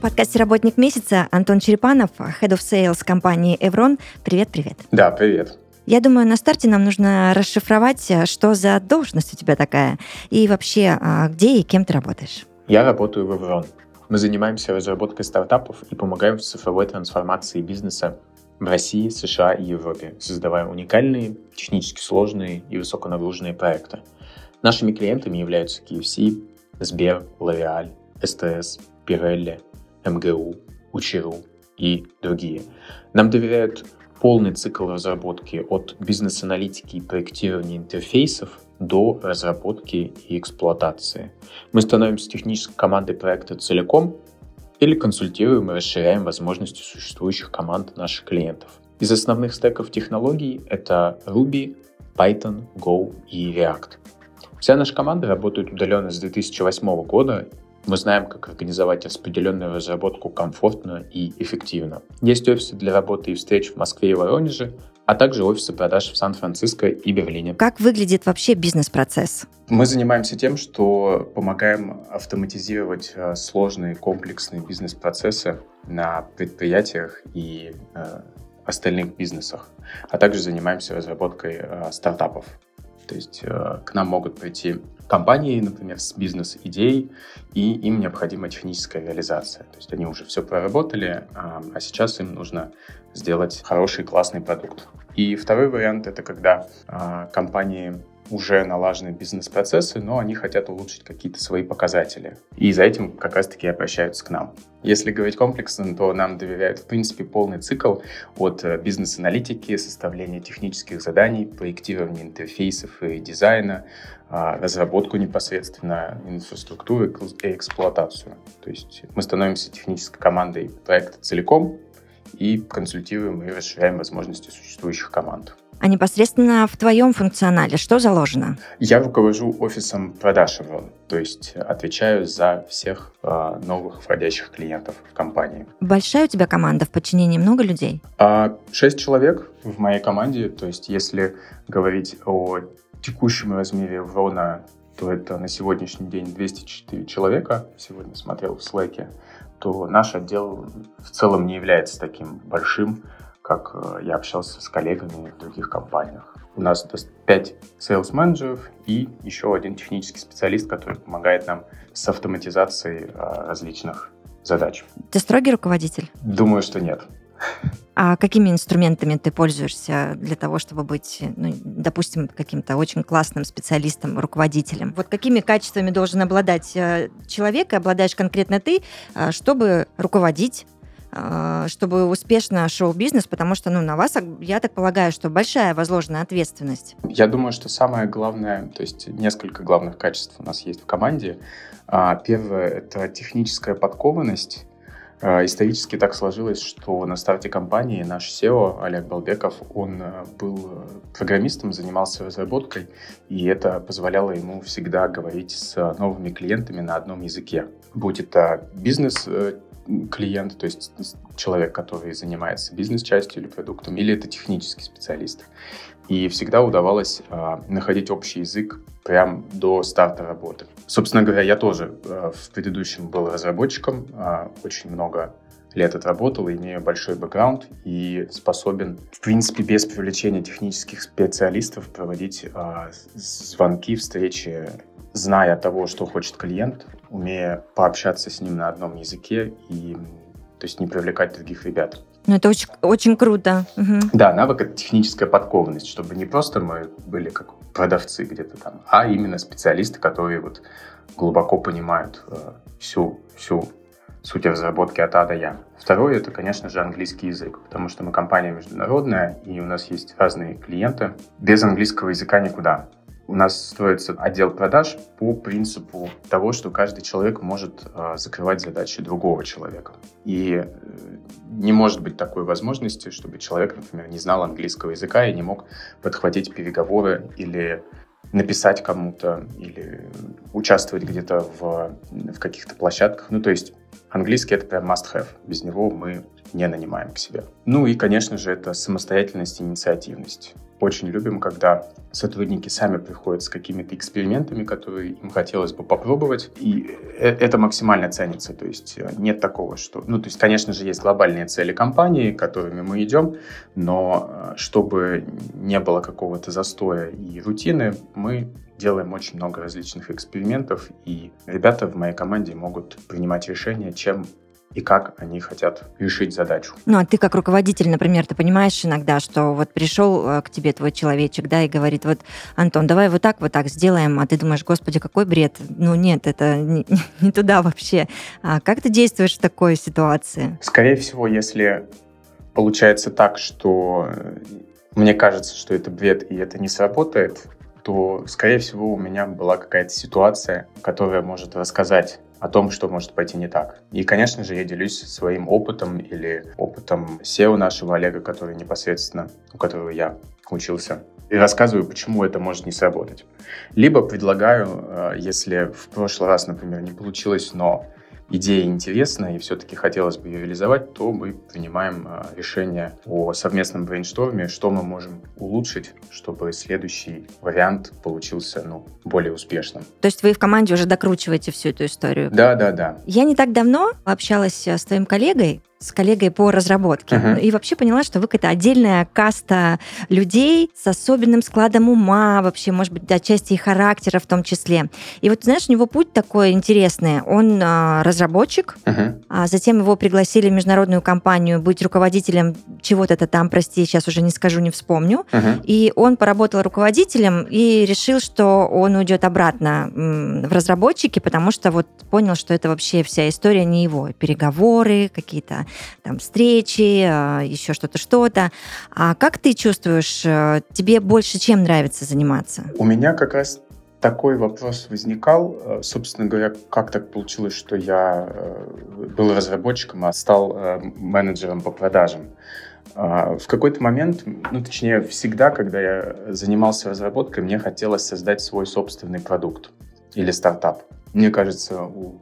В подкасте «Работник месяца» Антон Черепанов, Head of Sales компании «Эврон». Привет-привет. Да, привет. Я думаю, на старте нам нужно расшифровать, что за должность у тебя такая, и вообще, а, где и кем ты работаешь. Я работаю в Evron. Мы занимаемся разработкой стартапов и помогаем в цифровой трансформации бизнеса в России, США и Европе, создавая уникальные, технически сложные и высоконагруженные проекты. Нашими клиентами являются KFC, Сбер, L'Oreal, СТС, Pirelli, МГУ, Учеру и другие. Нам доверяют полный цикл разработки от бизнес-аналитики и проектирования интерфейсов до разработки и эксплуатации. Мы становимся технической командой проекта целиком или консультируем и расширяем возможности существующих команд наших клиентов. Из основных стеков технологий это Ruby, Python, Go и React. Вся наша команда работает удаленно с 2008 года мы знаем, как организовать распределенную разработку комфортно и эффективно. Есть офисы для работы и встреч в Москве и Воронеже, а также офисы продаж в Сан-Франциско и Берлине. Как выглядит вообще бизнес-процесс? Мы занимаемся тем, что помогаем автоматизировать э, сложные комплексные бизнес-процессы на предприятиях и э, остальных бизнесах, а также занимаемся разработкой э, стартапов. То есть э, к нам могут прийти компании, например, с бизнес-идеей, и им необходима техническая реализация. То есть они уже все проработали, а, а сейчас им нужно сделать хороший, классный продукт. И второй вариант — это когда а, компании уже налажены бизнес-процессы, но они хотят улучшить какие-то свои показатели. И за этим как раз-таки обращаются к нам. Если говорить комплексно, то нам доверяют, в принципе, полный цикл от э, бизнес-аналитики, составления технических заданий, проектирования интерфейсов и дизайна, а, разработку непосредственно инфраструктуры и эксплуатацию. То есть мы становимся технической командой проекта целиком и консультируем и расширяем возможности существующих команд а непосредственно в твоем функционале что заложено? Я руковожу офисом продаж Evron, то есть отвечаю за всех э, новых входящих клиентов в компании. Большая у тебя команда в подчинении, много людей? А, шесть человек в моей команде, то есть если говорить о текущем размере Еврона, то это на сегодняшний день 204 человека, сегодня смотрел в Slack, то наш отдел в целом не является таким большим, как э, я общался с коллегами в других компаниях. У нас 5 sales менеджеров и еще один технический специалист, который помогает нам с автоматизацией э, различных задач. Ты строгий руководитель? Думаю, что нет. А какими инструментами ты пользуешься для того, чтобы быть, ну, допустим, каким-то очень классным специалистом, руководителем? Вот какими качествами должен обладать э, человек, и обладаешь конкретно ты, чтобы руководить чтобы успешно шел бизнес, потому что ну, на вас, я так полагаю, что большая возложенная ответственность. Я думаю, что самое главное, то есть несколько главных качеств у нас есть в команде. А, первое — это техническая подкованность. А, исторически так сложилось, что на старте компании наш SEO Олег Балбеков, он был программистом, занимался разработкой, и это позволяло ему всегда говорить с новыми клиентами на одном языке. Будь это бизнес э, клиент, то есть человек, который занимается бизнес-частью или продуктом, или это технический специалист. И всегда удавалось э, находить общий язык прямо до старта работы. Собственно говоря, я тоже э, в предыдущем был разработчиком, э, очень много лет отработал, имею большой бэкграунд и способен, в принципе, без привлечения технических специалистов проводить э, звонки, встречи, зная того, что хочет клиент, умея пообщаться с ним на одном языке и то есть не привлекать других ребят. Ну, это очень, очень круто. Угу. Да, навык — это техническая подкованность, чтобы не просто мы были как продавцы где-то там, а именно специалисты, которые вот глубоко понимают э, всю, всю суть разработки от А до Я. Второе — это, конечно же, английский язык, потому что мы компания международная, и у нас есть разные клиенты. Без английского языка никуда. У нас строится отдел продаж по принципу того, что каждый человек может э, закрывать задачи другого человека. И э, не может быть такой возможности, чтобы человек, например, не знал английского языка и не мог подхватить переговоры или написать кому-то или участвовать где-то в, в каких-то площадках. Ну, то есть английский — это прям must-have. Без него мы не нанимаем к себе. Ну и, конечно же, это самостоятельность и инициативность. Очень любим, когда сотрудники сами приходят с какими-то экспериментами, которые им хотелось бы попробовать, и э, это максимально ценится. То есть э, нет такого, что... Ну, то есть, конечно же, есть глобальные цели компании, которыми мы идем, но э, чтобы не было какого-то застоя и рутины, мы делаем очень много различных экспериментов, и ребята в моей команде могут принимать решения, чем и как они хотят решить задачу. Ну, а ты как руководитель, например, ты понимаешь иногда, что вот пришел э, к тебе твой человечек, да, и говорит, вот, Антон, давай вот так, вот так сделаем, а ты думаешь, господи, какой бред. Ну, нет, это не, не туда вообще. А как ты действуешь в такой ситуации? Скорее всего, если получается так, что э, мне кажется, что это бред, и это не сработает, то, скорее всего, у меня была какая-то ситуация, которая может рассказать о том, что может пойти не так. И, конечно же, я делюсь своим опытом или опытом SEO нашего Олега, который непосредственно, у которого я учился, и рассказываю, почему это может не сработать. Либо предлагаю, э, если в прошлый раз, например, не получилось, но идея интересна и все-таки хотелось бы ее реализовать, то мы принимаем а, решение о совместном брейншторме, что мы можем улучшить, чтобы следующий вариант получился ну, более успешным. То есть вы в команде уже докручиваете всю эту историю? Да, да, да. Я не так давно общалась с твоим коллегой, с коллегой по разработке. Uh-huh. И вообще поняла, что вы какая-то отдельная каста людей с особенным складом ума, вообще, может быть, отчасти и характера в том числе. И вот, знаешь, у него путь такой интересный. Он а, разработчик, uh-huh. а затем его пригласили в международную компанию быть руководителем чего-то там, прости, сейчас уже не скажу, не вспомню. Uh-huh. И он поработал руководителем и решил, что он уйдет обратно в разработчики, потому что вот понял, что это вообще вся история не его. Переговоры, какие-то там встречи, а, еще что-то, что-то. А как ты чувствуешь, э, тебе больше чем нравится заниматься? У меня как раз такой вопрос возникал. Э, собственно говоря, как так получилось, что я э, был разработчиком, а стал менеджером по продажам? А, в какой-то момент, ну точнее всегда, когда я занимался разработкой, мне хотелось создать свой собственный продукт или стартап. Мне кажется, у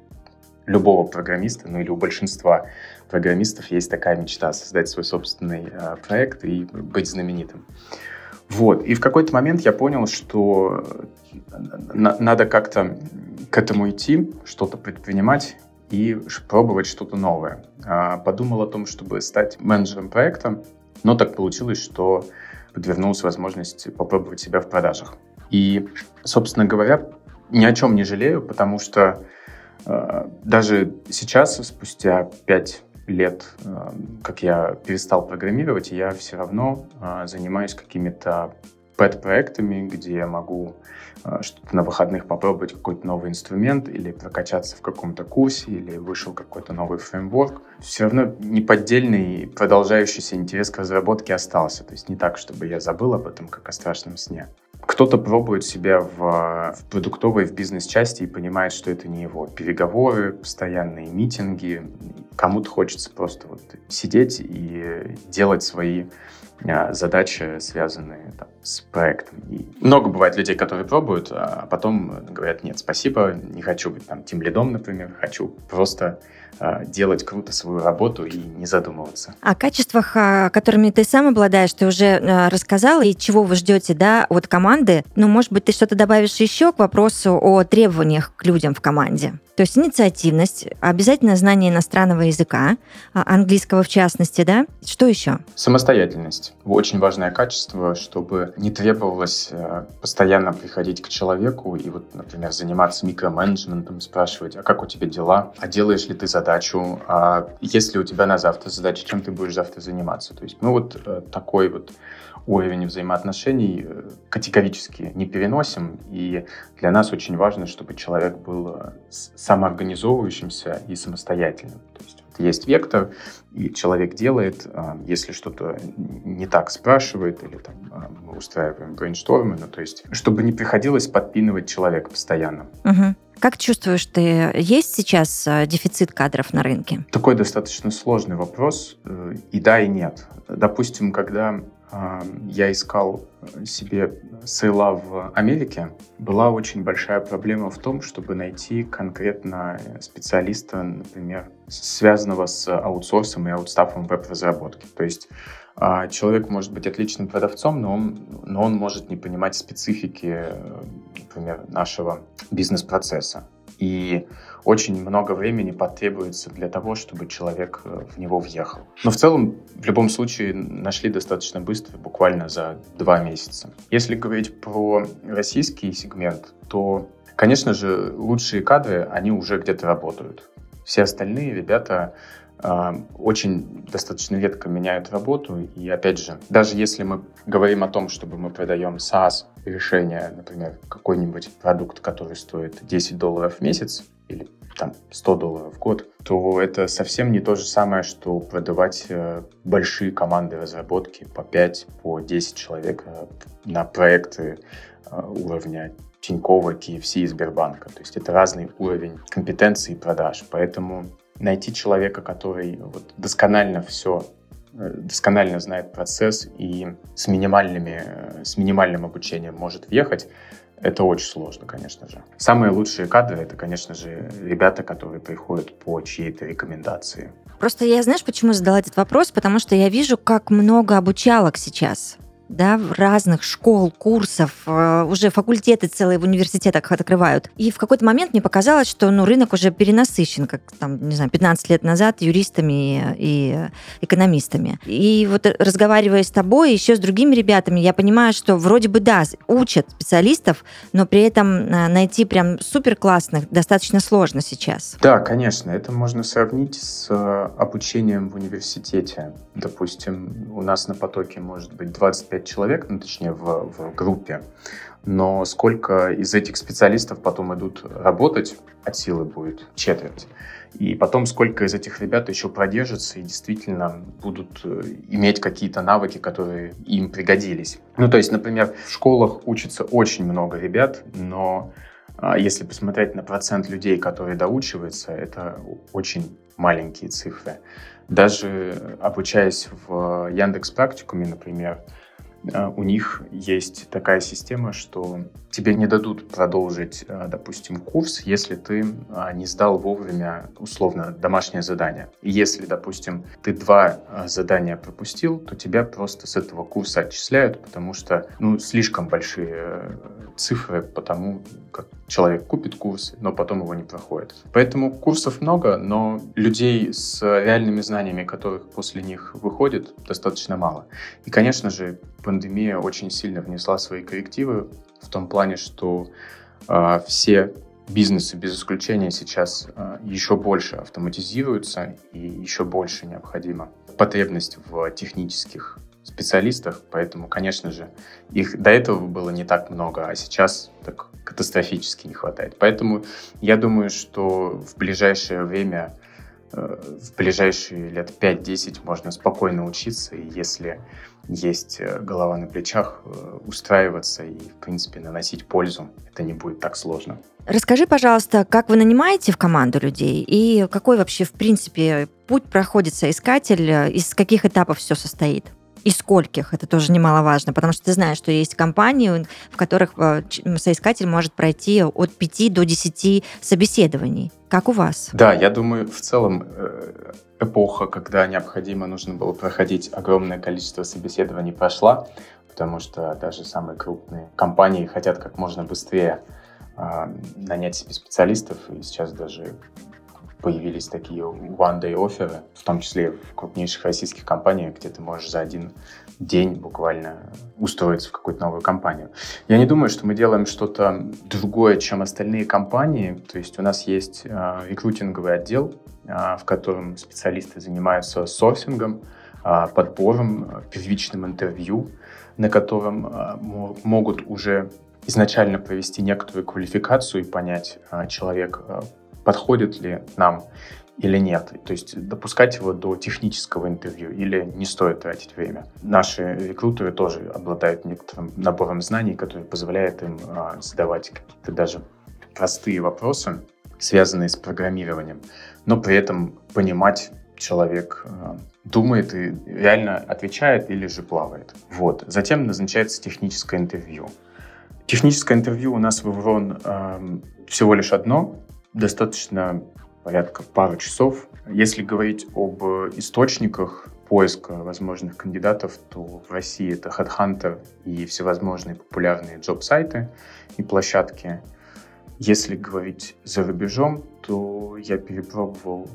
любого программиста, ну или у большинства программистов есть такая мечта создать свой собственный э, проект и быть знаменитым. Вот. И в какой-то момент я понял, что на- надо как-то к этому идти, что-то предпринимать и пробовать что-то новое. А, подумал о том, чтобы стать менеджером проекта, но так получилось, что подвернулась возможность попробовать себя в продажах. И, собственно говоря, ни о чем не жалею, потому что э, даже сейчас, спустя пять лет, э, как я перестал программировать, я все равно э, занимаюсь какими-то пэт-проектами, где я могу что-то на выходных попробовать, какой-то новый инструмент или прокачаться в каком-то курсе, или вышел какой-то новый фреймворк. Все равно неподдельный продолжающийся интерес к разработке остался. То есть не так, чтобы я забыл об этом, как о страшном сне. Кто-то пробует себя в, в продуктовой, в бизнес-части и понимает, что это не его. Переговоры, постоянные митинги. Кому-то хочется просто вот сидеть и делать свои задачи, связанные там, с проектом. И много бывает людей, которые пробуют, а потом говорят, нет, спасибо, не хочу быть там тем лидом, например, хочу просто а, делать круто свою работу и не задумываться. О качествах, а, которыми ты сам обладаешь, ты уже а, рассказал, и чего вы ждете да, от команды. Ну, может быть, ты что-то добавишь еще к вопросу о требованиях к людям в команде? То есть инициативность, обязательно знание иностранного языка, английского в частности, да? Что еще? Самостоятельность. Очень важное качество, чтобы не требовалось постоянно приходить к человеку и вот, например, заниматься микроменеджментом, спрашивать, а как у тебя дела, а делаешь ли ты задачу, а если у тебя на завтра задача, чем ты будешь завтра заниматься. То есть мы вот э, такой вот уровень взаимоотношений э, категорически не переносим, и для нас очень важно, чтобы человек был э, самоорганизовывающимся и самостоятельным. То есть вот есть вектор, и человек делает, если что-то не так спрашивает, или там мы устраиваем брейнштормы, ну, то есть чтобы не приходилось подпинывать человека постоянно. Угу. Как чувствуешь ты, есть сейчас э, дефицит кадров на рынке? Такой достаточно сложный вопрос. Э, и да, и нет. Допустим, когда э, я искал себе сейла в Америке, была очень большая проблема в том, чтобы найти конкретно специалиста, например, связанного с аутсорсом и аутстафом веб-разработки. То есть а человек может быть отличным продавцом, но он, но он может не понимать специфики, например, нашего бизнес-процесса. И очень много времени потребуется для того, чтобы человек э, в него въехал. Но в целом, в любом случае, нашли достаточно быстро, буквально за два месяца. Если говорить про российский сегмент, то, конечно же, лучшие кадры, они уже где-то работают. Все остальные ребята очень достаточно редко меняют работу. И опять же, даже если мы говорим о том, чтобы мы продаем SaaS решение, например, какой-нибудь продукт, который стоит 10 долларов в месяц или там 100 долларов в год, то это совсем не то же самое, что продавать э, большие команды разработки по 5, по 10 человек э, на проекты э, уровня Тинькова, KFC и Сбербанка. То есть это разный уровень компетенции и продаж. Поэтому найти человека, который вот досконально все досконально знает процесс и с, минимальными, с минимальным обучением может въехать, это очень сложно, конечно же. Самые лучшие кадры — это, конечно же, ребята, которые приходят по чьей-то рекомендации. Просто я, знаешь, почему задала этот вопрос? Потому что я вижу, как много обучалок сейчас да, разных школ, курсов, э, уже факультеты целые в университетах открывают. И в какой-то момент мне показалось, что ну, рынок уже перенасыщен, как там, не знаю, 15 лет назад юристами и экономистами. И вот разговаривая с тобой, еще с другими ребятами, я понимаю, что вроде бы, да, учат специалистов, но при этом э, найти прям супер классных достаточно сложно сейчас. Да, конечно, это можно сравнить с э, обучением в университете. Допустим, у нас на потоке может быть 25 5 человек, ну, точнее, в, в группе, но сколько из этих специалистов потом идут работать, от силы будет четверть. И потом сколько из этих ребят еще продержатся и действительно будут э, иметь какие-то навыки, которые им пригодились. Ну, то есть, например, в школах учится очень много ребят, но если посмотреть на процент людей, которые доучиваются, это очень маленькие цифры. Даже обучаясь в Яндекс Практикуме, например, а, у них есть такая система, что тебе не дадут продолжить, а, допустим, курс, если ты а, не сдал вовремя, условно, домашнее задание. И если, допустим, ты два задания пропустил, то тебя просто с этого курса отчисляют, потому что, ну, слишком большие э, цифры по тому, как человек купит курс, но потом его не проходит. Поэтому курсов много, но людей с реальными знаниями, которых после них выходит, достаточно мало. И, конечно же, пандемия очень сильно внесла свои коррективы в том плане, что э, все бизнесы без исключения сейчас э, еще больше автоматизируются и еще больше необходима потребность в технических специалистах, поэтому, конечно же, их до этого было не так много, а сейчас так катастрофически не хватает. Поэтому я думаю, что в ближайшее время, э, в ближайшие лет 5-10 можно спокойно учиться, и если есть э, голова на плечах, э, устраиваться и, в принципе, наносить пользу. Это не будет так сложно. Расскажи, пожалуйста, как вы нанимаете в команду людей и какой вообще, в принципе, путь проходит соискатель, э, из каких этапов все состоит? И скольких, это тоже немаловажно, потому что ты знаешь, что есть компании, в которых соискатель может пройти от 5 до 10 собеседований. Как у вас? Да, я думаю, в целом эпоха, когда необходимо нужно было проходить огромное количество собеседований, прошла, потому что даже самые крупные компании хотят как можно быстрее э, нанять себе специалистов, и сейчас даже появились такие one-day оферы, в том числе в крупнейших российских компаниях, где ты можешь за один день буквально устроиться в какую-то новую компанию. Я не думаю, что мы делаем что-то другое, чем остальные компании. То есть у нас есть э, рекрутинговый отдел, э, в котором специалисты занимаются сорсингом, э, подбором, первичным интервью, на котором э, могут уже изначально провести некоторую квалификацию и понять, человек подходит ли нам или нет. То есть допускать его до технического интервью или не стоит тратить время. Наши рекрутеры тоже обладают некоторым набором знаний, который позволяет им а, задавать какие-то даже простые вопросы, связанные с программированием, но при этом понимать человек э, думает и реально отвечает или же плавает. Вот. Затем назначается техническое интервью. Техническое интервью у нас в Evron э, всего лишь одно, достаточно порядка пары часов. Если говорить об источниках поиска возможных кандидатов, то в России это Headhunter и всевозможные популярные джоб-сайты и площадки. Если говорить за рубежом, то я перепробовал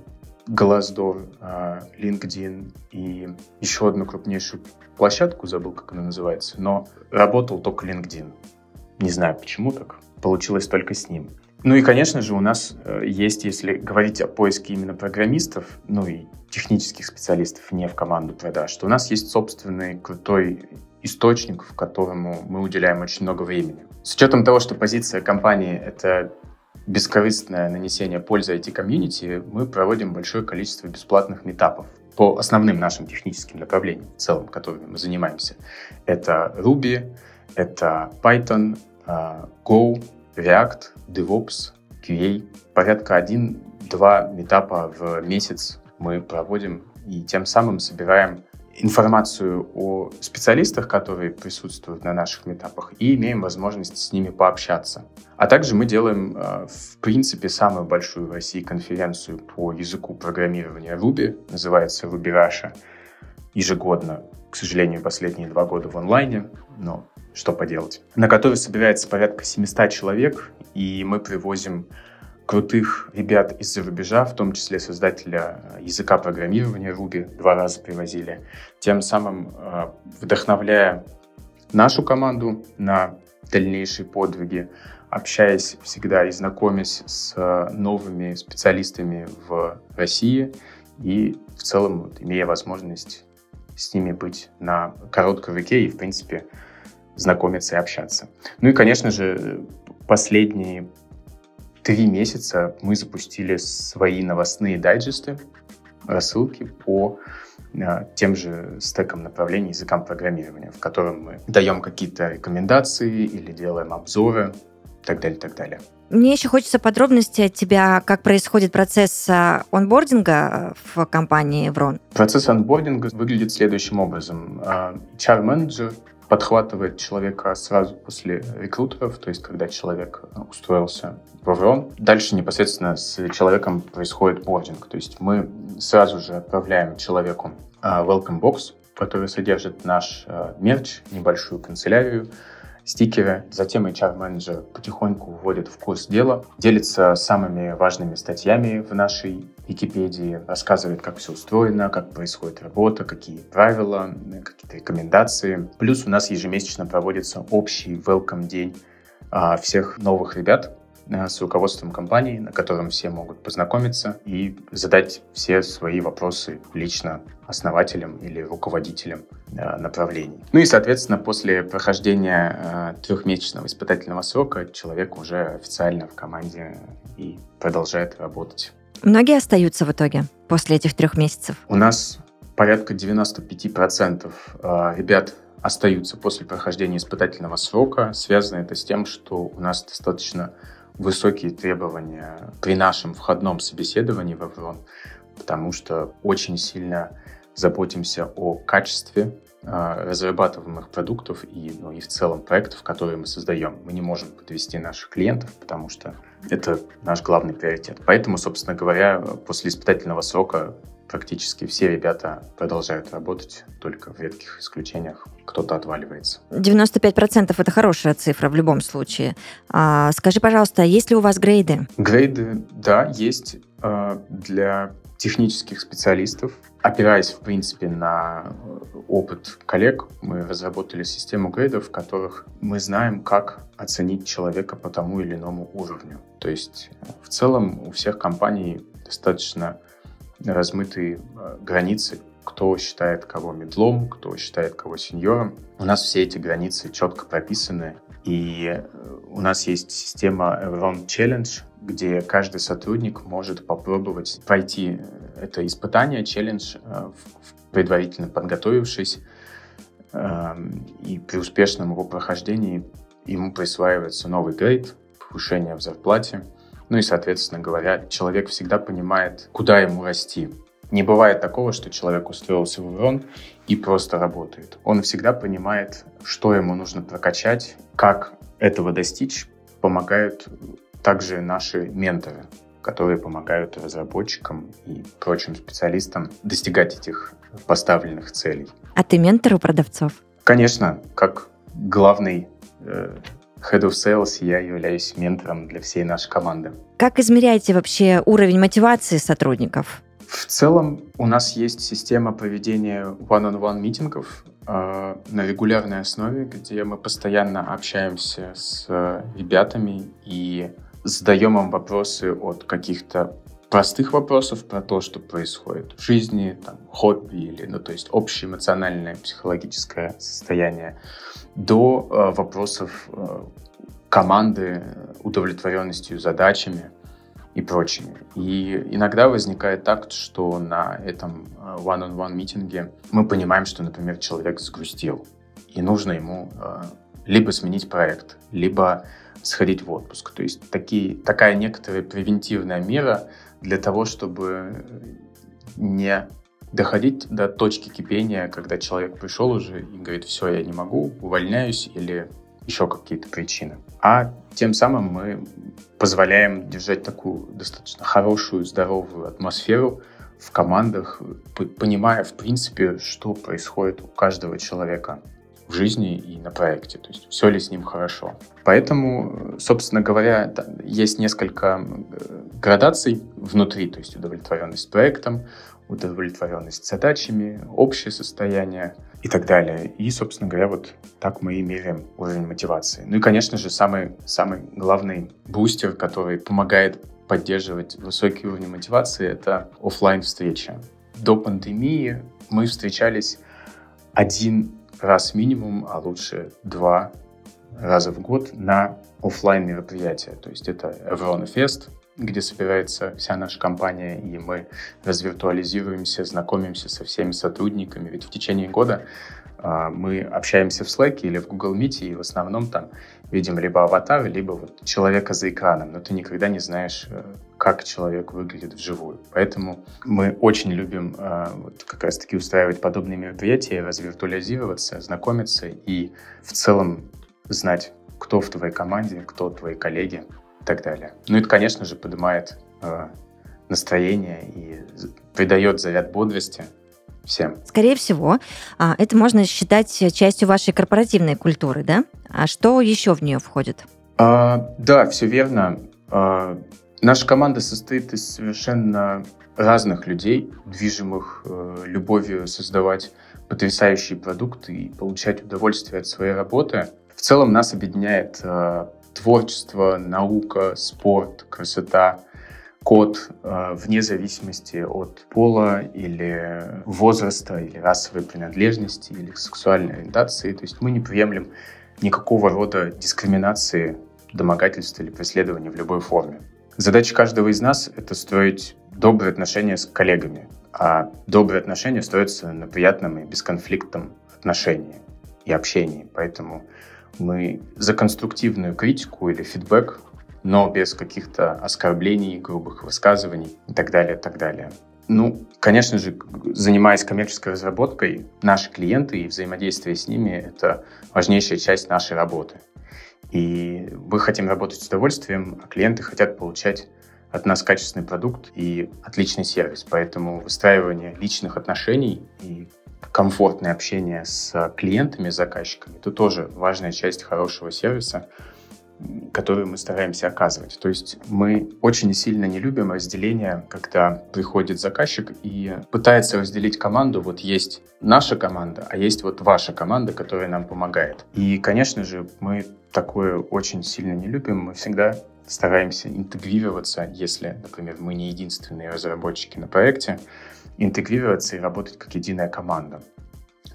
Glassdoor, а, LinkedIn и еще одну крупнейшую площадку, забыл, как она называется, но работал только LinkedIn. Не знаю, почему так. Получилось только с ним. Ну и, конечно же, у нас э, есть, если говорить о поиске именно программистов, ну и технических специалистов не в команду продаж, что у нас есть собственный крутой источник, в которому мы уделяем очень много времени. С учетом того, что позиция компании — это бескорыстное нанесение пользы IT-комьюнити, мы проводим большое количество бесплатных метапов по основным нашим техническим направлениям в целом, которыми мы занимаемся. Это Ruby, это Python, э, Go, React, DevOps, QA. Порядка 1-2 метапа в месяц мы проводим и тем самым собираем информацию о специалистах, которые присутствуют на наших метапах, и имеем возможность с ними пообщаться. А также мы делаем, э, в принципе, самую большую в России конференцию по языку программирования Ruby, называется Ruby Russia, ежегодно. К сожалению, последние два года в онлайне, но что поделать. На которой собирается порядка 700 человек, и мы привозим крутых ребят из-за рубежа, в том числе создателя языка программирования Ruby, два раза привозили, тем самым э, вдохновляя нашу команду на дальнейшие подвиги, общаясь всегда и знакомясь с новыми специалистами в России и в целом вот, имея возможность с ними быть на короткой руке и, в принципе, знакомиться и общаться. Ну и, конечно же, последние три месяца мы запустили свои новостные дайджесты, рассылки по а, тем же стекам направлений языкам программирования, в котором мы даем какие-то рекомендации или делаем обзоры и так далее, так далее. Мне еще хочется подробностей от тебя, как происходит процесс а, онбординга в компании Еврон. Процесс онбординга выглядит следующим образом. HR-менеджер а, подхватывает человека сразу после рекрутеров, то есть когда человек устроился в Аврон. Дальше непосредственно с человеком происходит бординг, то есть мы сразу же отправляем человеку а, welcome box, который содержит наш а, мерч, небольшую канцелярию, стикеры. Затем HR-менеджер потихоньку вводит в курс дела, делится самыми важными статьями в нашей Википедии, рассказывает, как все устроено, как происходит работа, какие правила, какие-то рекомендации. Плюс у нас ежемесячно проводится общий welcome день а, всех новых ребят, с руководством компании, на котором все могут познакомиться и задать все свои вопросы лично основателям или руководителям э, направлений. Ну и, соответственно, после прохождения э, трехмесячного испытательного срока человек уже официально в команде и продолжает работать. Многие остаются в итоге после этих трех месяцев? У нас порядка 95% ребят остаются после прохождения испытательного срока. Связано это с тем, что у нас достаточно высокие требования при нашем входном собеседовании в Аврон, потому что очень сильно заботимся о качестве э, разрабатываемых продуктов и, ну, и в целом проектов, которые мы создаем. Мы не можем подвести наших клиентов, потому что это наш главный приоритет. Поэтому, собственно говоря, после испытательного срока практически все ребята продолжают работать, только в редких исключениях кто-то отваливается. 95% это хорошая цифра в любом случае. А, скажи, пожалуйста, есть ли у вас грейды? Грейды, да, есть э, для технических специалистов. Опираясь, в принципе, на опыт коллег, мы разработали систему грейдов, в которых мы знаем, как оценить человека по тому или иному уровню. То есть в целом у всех компаний достаточно размытые э, границы, кто считает кого медлом, кто считает кого сеньором. У нас все эти границы четко прописаны, и э, у нас есть система Evron Challenge, где каждый сотрудник может попробовать пройти это испытание, челлендж, э, предварительно подготовившись, эм, и при успешном его прохождении ему присваивается новый грейд, повышение в зарплате. Ну и, соответственно говоря, человек всегда понимает, куда ему расти. Не бывает такого, что человек устроился в Урон и просто работает. Он всегда понимает, что ему нужно прокачать, как этого достичь, помогают также наши менторы, которые помогают разработчикам и прочим специалистам достигать этих поставленных целей. А ты ментор у продавцов? Конечно, как главный э, Head of Sales я являюсь ментором для всей нашей команды. Как измеряете вообще уровень мотивации сотрудников? В целом у нас есть система проведения one-on-one митингов э, на регулярной основе, где мы постоянно общаемся с ребятами и задаем им вопросы от каких-то простых вопросов про то, что происходит в жизни, там, хобби или, ну, то есть общее эмоциональное, психологическое состояние, до э, вопросов э, команды, удовлетворенностью задачами и прочими. И иногда возникает так, что на этом э, one-on-one митинге мы понимаем, что, например, человек сгрустил, и нужно ему э, либо сменить проект, либо сходить в отпуск. То есть такие, такая некоторая превентивная мера для того, чтобы не доходить до точки кипения, когда человек пришел уже и говорит, все, я не могу, увольняюсь или еще какие-то причины. А тем самым мы позволяем держать такую достаточно хорошую, здоровую атмосферу в командах, понимая, в принципе, что происходит у каждого человека в жизни и на проекте, то есть все ли с ним хорошо. Поэтому, собственно говоря, есть несколько градаций внутри, то есть удовлетворенность проектом, удовлетворенность задачами, общее состояние и так далее. И, собственно говоря, вот так мы и меряем уровень мотивации. Ну и, конечно же, самый, самый главный бустер, который помогает поддерживать высокий уровень мотивации, это офлайн встреча. До пандемии мы встречались один раз минимум, а лучше два раза в год на офлайн мероприятия. То есть это Еврона Фест, где собирается вся наша компания, и мы развиртуализируемся, знакомимся со всеми сотрудниками. Ведь в течение года мы общаемся в Slack или в Google Meet, и в основном там видим либо аватар, либо вот человека за экраном, но ты никогда не знаешь, э, как человек выглядит вживую. Поэтому мы очень любим э, вот как раз-таки устраивать подобные мероприятия, развиртуализироваться, знакомиться и в целом знать, кто в твоей команде, кто твои коллеги, и так далее. Ну, это, конечно же, поднимает э, настроение и придает заряд бодрости всем. Скорее всего, а, это можно считать частью вашей корпоративной культуры, да? А что еще в нее входит? А, да, все верно. А, наша команда состоит из совершенно разных людей, движимых э, любовью создавать потрясающие продукты и получать удовольствие от своей работы. В целом нас объединяет э, творчество, наука, спорт, красота, код э, вне зависимости от пола или возраста, или расовой принадлежности, или сексуальной ориентации. То есть мы не приемлем никакого рода дискриминации, домогательства или преследования в любой форме. Задача каждого из нас — это строить добрые отношения с коллегами, а добрые отношения строятся на приятном и бесконфликтном отношении и общении. Поэтому мы за конструктивную критику или фидбэк, но без каких-то оскорблений, грубых высказываний и так далее, и так далее. Ну, конечно же, занимаясь коммерческой разработкой, наши клиенты и взаимодействие с ними — это важнейшая часть нашей работы. И мы хотим работать с удовольствием, а клиенты хотят получать от нас качественный продукт и отличный сервис. Поэтому выстраивание личных отношений и комфортное общение с клиентами, заказчиками, это тоже важная часть хорошего сервиса, который мы стараемся оказывать. То есть мы очень сильно не любим разделение, когда приходит заказчик и пытается разделить команду. Вот есть наша команда, а есть вот ваша команда, которая нам помогает. И, конечно же, мы такое очень сильно не любим. Мы всегда стараемся интегрироваться, если, например, мы не единственные разработчики на проекте, интегрироваться и работать как единая команда,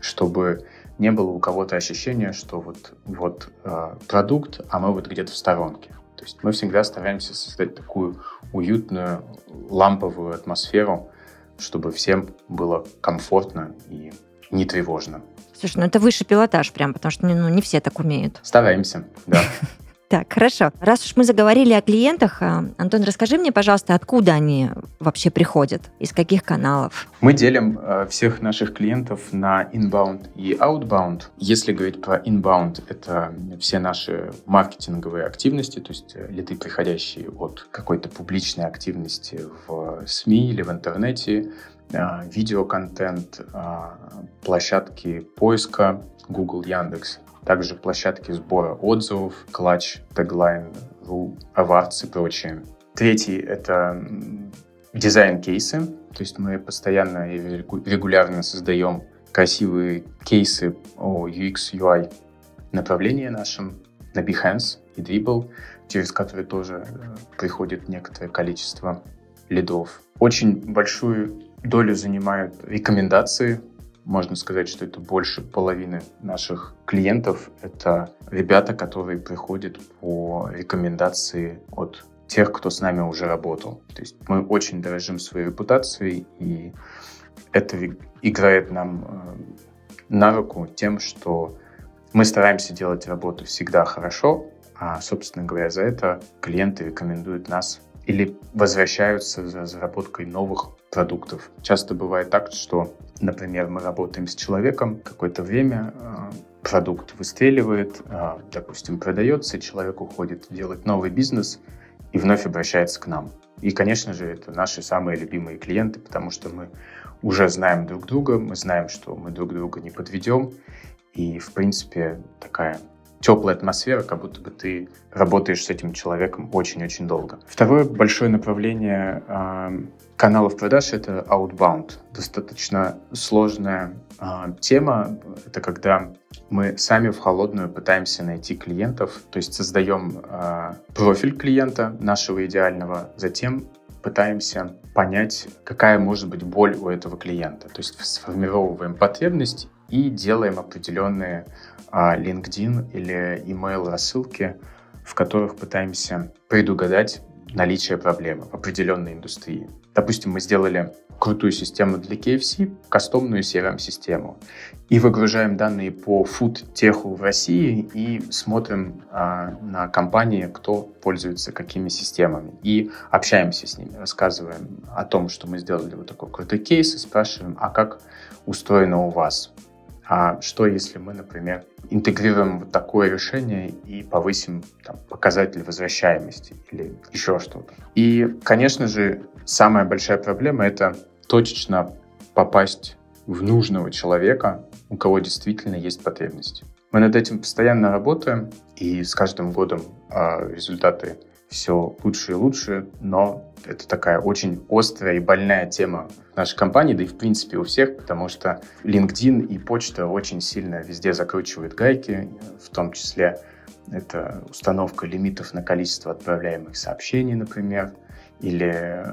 чтобы не было у кого-то ощущения, что вот, вот э, продукт, а мы вот где-то в сторонке. То есть мы всегда стараемся создать такую уютную, ламповую атмосферу, чтобы всем было комфортно и не тревожно. Слушай, ну это высший пилотаж прям, потому что ну, не все так умеют. Стараемся, да. Так, хорошо. Раз уж мы заговорили о клиентах, а, Антон, расскажи мне, пожалуйста, откуда они вообще приходят, из каких каналов? Мы делим э, всех наших клиентов на inbound и outbound. Если говорить про inbound, это все наши маркетинговые активности, то есть э, лиды, приходящие от какой-то публичной активности в СМИ или в интернете, э, видеоконтент, э, площадки поиска Google, Яндекс также площадки сбора отзывов, клатч, теглайн, аварцы и прочее. Третий — это дизайн-кейсы, то есть мы постоянно и регулярно создаем красивые кейсы о UX, UI направлении нашем на Behance и Dribble, через которые тоже э, приходит некоторое количество лидов. Очень большую долю занимают рекомендации можно сказать, что это больше половины наших клиентов. Это ребята, которые приходят по рекомендации от тех, кто с нами уже работал. То есть мы очень дорожим своей репутацией, и это играет нам э, на руку тем, что мы стараемся делать работу всегда хорошо, а, собственно говоря, за это клиенты рекомендуют нас или возвращаются за заработкой новых продуктов. Часто бывает так, что, например, мы работаем с человеком какое-то время, а, продукт выстреливает, а, допустим, продается, человек уходит делать новый бизнес и вновь обращается к нам. И, конечно же, это наши самые любимые клиенты, потому что мы уже знаем друг друга, мы знаем, что мы друг друга не подведем, и, в принципе, такая теплая атмосфера, как будто бы ты работаешь с этим человеком очень-очень долго. Второе большое направление э, каналов продаж — это outbound. Достаточно сложная э, тема. Это когда мы сами в холодную пытаемся найти клиентов, то есть создаем э, профиль клиента нашего идеального, затем пытаемся понять, какая может быть боль у этого клиента. То есть сформировываем потребность и делаем определенные а, LinkedIn или email рассылки, в которых пытаемся предугадать наличие проблемы в определенной индустрии. Допустим, мы сделали крутую систему для KFC, кастомную CRM-систему, и выгружаем данные по фуд-теху в России и смотрим а, на компании, кто пользуется какими системами, и общаемся с ними, рассказываем о том, что мы сделали вот такой крутой кейс, и спрашиваем, а как устроено у вас? А что, если мы, например, интегрируем вот такое решение и повысим там, показатель возвращаемости или еще что-то? И, конечно же, самая большая проблема — это точечно попасть в нужного человека, у кого действительно есть потребность. Мы над этим постоянно работаем, и с каждым годом э, результаты все лучше и лучше, но это такая очень острая и больная тема нашей компании, да и в принципе у всех, потому что LinkedIn и почта очень сильно везде закручивают гайки, в том числе это установка лимитов на количество отправляемых сообщений, например, или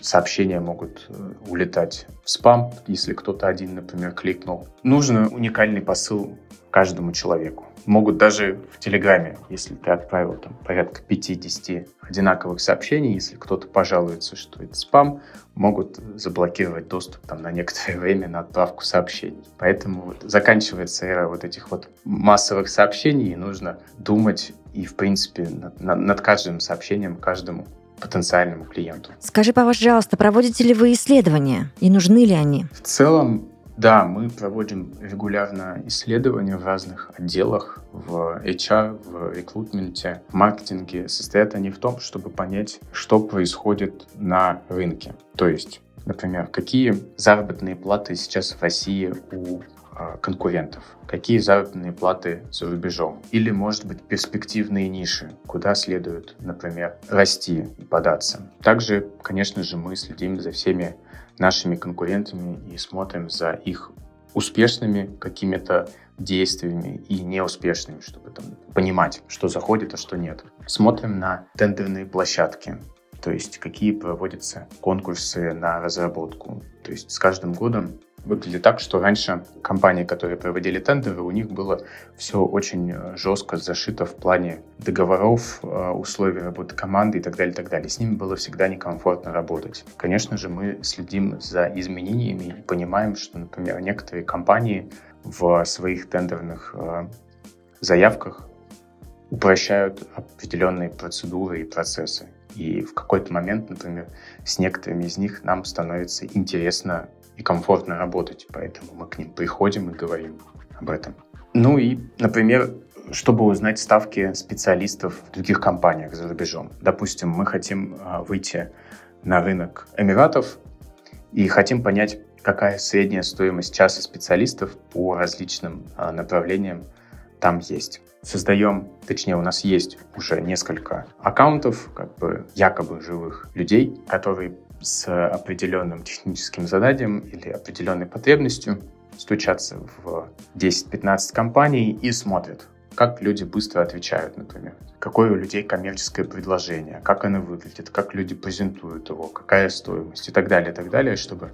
сообщения могут э, улетать в спам, если кто-то один, например, кликнул. Нужен уникальный посыл каждому человеку могут даже в Телеграме, если ты отправил там порядка 50 одинаковых сообщений, если кто-то пожалуется, что это спам, могут заблокировать доступ там, на некоторое время на отправку сообщений. Поэтому вот заканчивается эра вот этих вот массовых сообщений, и нужно думать и, в принципе, над, над каждым сообщением, каждому потенциальному клиенту. Скажи, пожалуйста, проводите ли вы исследования и нужны ли они? В целом, да, мы проводим регулярно исследования в разных отделах, в HR, в рекрутменте, в маркетинге. Состоят они в том, чтобы понять, что происходит на рынке. То есть, например, какие заработные платы сейчас в России у конкурентов, какие заработные платы за рубежом, или, может быть, перспективные ниши, куда следует, например, расти и податься. Также, конечно же, мы следим за всеми нашими конкурентами и смотрим за их успешными какими-то действиями и неуспешными, чтобы там, понимать, что заходит, а что нет. Смотрим на тендерные площадки, то есть какие проводятся конкурсы на разработку. То есть с каждым годом выглядит так, что раньше компании, которые проводили тендеры, у них было все очень э, жестко зашито в плане договоров, э, условий работы команды и так далее, и так далее. С ними было всегда некомфортно работать. Конечно же, мы следим за изменениями и понимаем, что, например, некоторые компании в своих тендерных э, заявках упрощают определенные процедуры и процессы. И в какой-то момент, например, с некоторыми из них нам становится интересно и комфортно работать, поэтому мы к ним приходим и говорим об этом. Ну и, например, чтобы узнать ставки специалистов в других компаниях за рубежом. Допустим, мы хотим а, выйти на рынок Эмиратов и хотим понять, какая средняя стоимость часа специалистов по различным а, направлениям там есть. Создаем, точнее, у нас есть уже несколько аккаунтов, как бы якобы живых людей, которые с определенным техническим заданием или определенной потребностью стучатся в 10-15 компаний и смотрят, как люди быстро отвечают, например. Какое у людей коммерческое предложение, как оно выглядит, как люди презентуют его, какая стоимость и так далее, и так далее, чтобы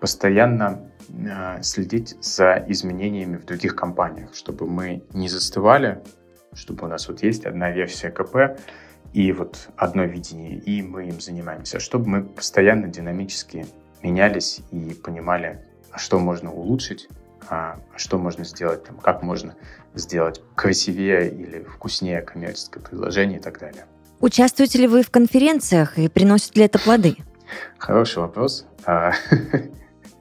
постоянно э, следить за изменениями в других компаниях, чтобы мы не застывали, чтобы у нас вот есть одна версия КП и вот одно видение, и мы им занимаемся, чтобы мы постоянно динамически менялись и понимали, а что можно улучшить, а что можно сделать, там, как можно сделать красивее или вкуснее коммерческое предложение и так далее. Участвуете ли вы в конференциях и приносит ли это плоды? Хороший вопрос.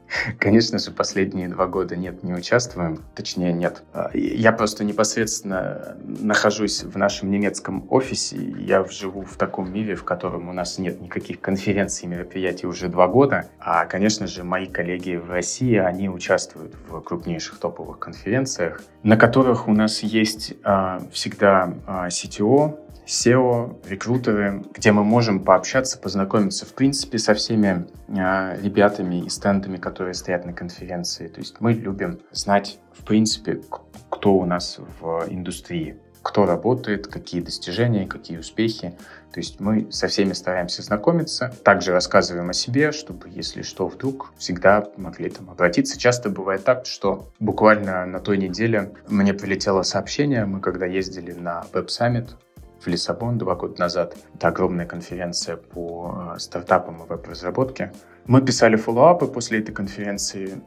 А, Конечно же, последние два года нет, не участвуем. Точнее, нет. А, я просто непосредственно нахожусь в нашем немецком офисе. Я живу в таком мире, в котором у нас нет никаких конференций и мероприятий уже два года. А, конечно же, мои коллеги в России, они участвуют в крупнейших топовых конференциях, на которых у нас есть а, всегда CTO, SEO, рекрутеры, где мы можем пообщаться, познакомиться, в принципе, со всеми э, ребятами и стендами, которые стоят на конференции. То есть мы любим знать, в принципе, кто у нас в индустрии, кто работает, какие достижения, какие успехи. То есть мы со всеми стараемся знакомиться, также рассказываем о себе, чтобы, если что, вдруг всегда могли там обратиться. Часто бывает так, что буквально на той неделе мне прилетело сообщение, мы когда ездили на Web Summit, в Лиссабон два года назад. Это огромная конференция по э, стартапам и веб-разработке. Мы писали фоллоуапы после этой конференции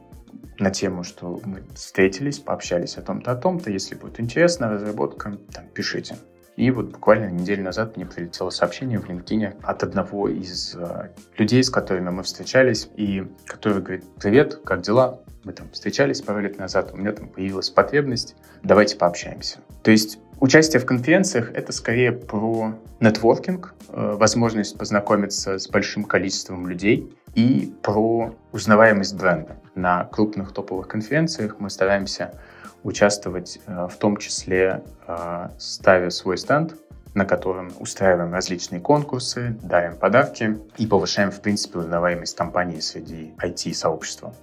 на тему, что мы встретились, пообщались о том-то, о том-то. Если будет интересно, разработка, там, пишите. И вот буквально неделю назад мне прилетело сообщение в LinkedIn от одного из э, людей, с которыми мы встречались, и который говорит, привет, как дела? Мы там встречались пару лет назад, у меня там появилась потребность, давайте пообщаемся. То есть Участие в конференциях — это скорее про нетворкинг, э, возможность познакомиться с большим количеством людей и про узнаваемость бренда. На крупных топовых конференциях мы стараемся участвовать э, в том числе э, ставя свой стенд, на котором устраиваем различные конкурсы, дарим подарки и повышаем, в принципе, узнаваемость компании среди IT-сообщества.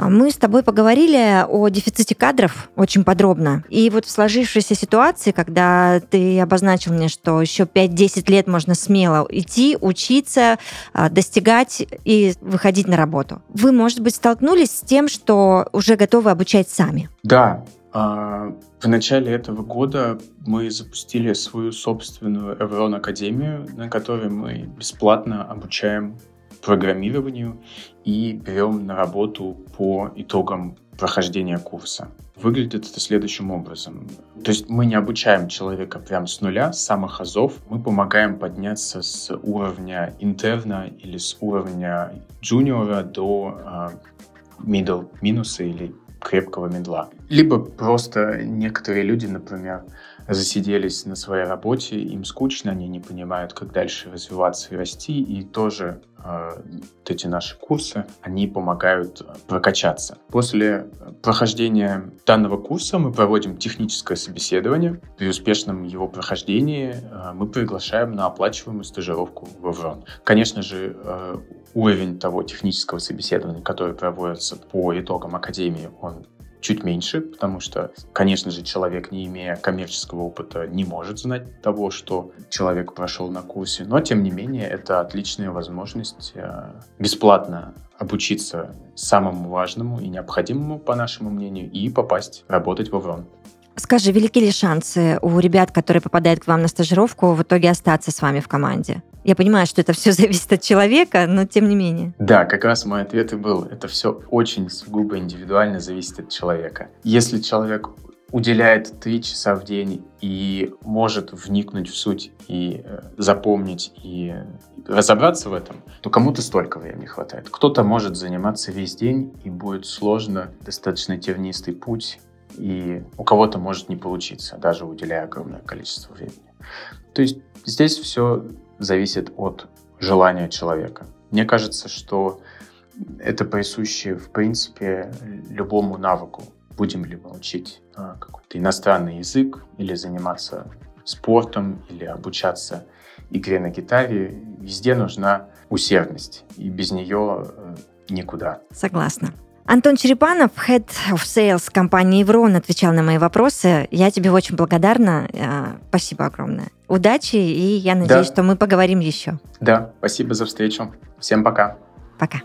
А мы с тобой поговорили о дефиците кадров очень подробно. И вот в сложившейся ситуации, когда ты обозначил мне, что еще 5-10 лет можно смело идти, учиться, а, достигать и выходить на работу. Вы, может быть, столкнулись с тем, что уже готовы обучать сами? Да. А, в начале этого года мы запустили свою собственную Evron Академию, на которой мы бесплатно обучаем программированию и берем на работу по итогам прохождения курса. Выглядит это следующим образом. То есть мы не обучаем человека прямо с нуля, с самых азов. Мы помогаем подняться с уровня интерна или с уровня джуниора до э, middle минуса или крепкого медла. Либо просто некоторые люди, например, засиделись на своей работе, им скучно, они не понимают, как дальше развиваться и расти, и тоже э, эти наши курсы, они помогают прокачаться. После прохождения данного курса мы проводим техническое собеседование. При успешном его прохождении э, мы приглашаем на оплачиваемую стажировку в Еврон. Конечно же, э, уровень того технического собеседования, которое проводится по итогам академии, он чуть меньше, потому что, конечно же, человек, не имея коммерческого опыта, не может знать того, что человек прошел на курсе. Но, тем не менее, это отличная возможность э, бесплатно обучиться самому важному и необходимому, по нашему мнению, и попасть работать в Аврон. Скажи, велики ли шансы у ребят, которые попадают к вам на стажировку, в итоге остаться с вами в команде? Я понимаю, что это все зависит от человека, но тем не менее. Да, как раз мой ответ и был. Это все очень сугубо индивидуально зависит от человека. Если человек уделяет три часа в день и может вникнуть в суть и э, запомнить и разобраться в этом, то кому-то столько времени хватает. Кто-то может заниматься весь день и будет сложно, достаточно тернистый путь, и у кого-то может не получиться, даже уделяя огромное количество времени. То есть здесь все зависит от желания человека. Мне кажется, что это присуще, в принципе, любому навыку. Будем ли мы учить а, какой-то иностранный язык, или заниматься спортом, или обучаться игре на гитаре, везде нужна усердность, и без нее э, никуда. Согласна. Антон Черепанов, Head of Sales компании Evron, отвечал на мои вопросы. Я тебе очень благодарна. Э, спасибо огромное. Удачи, и я надеюсь, да. что мы поговорим еще. Да, спасибо за встречу. Всем пока. Пока.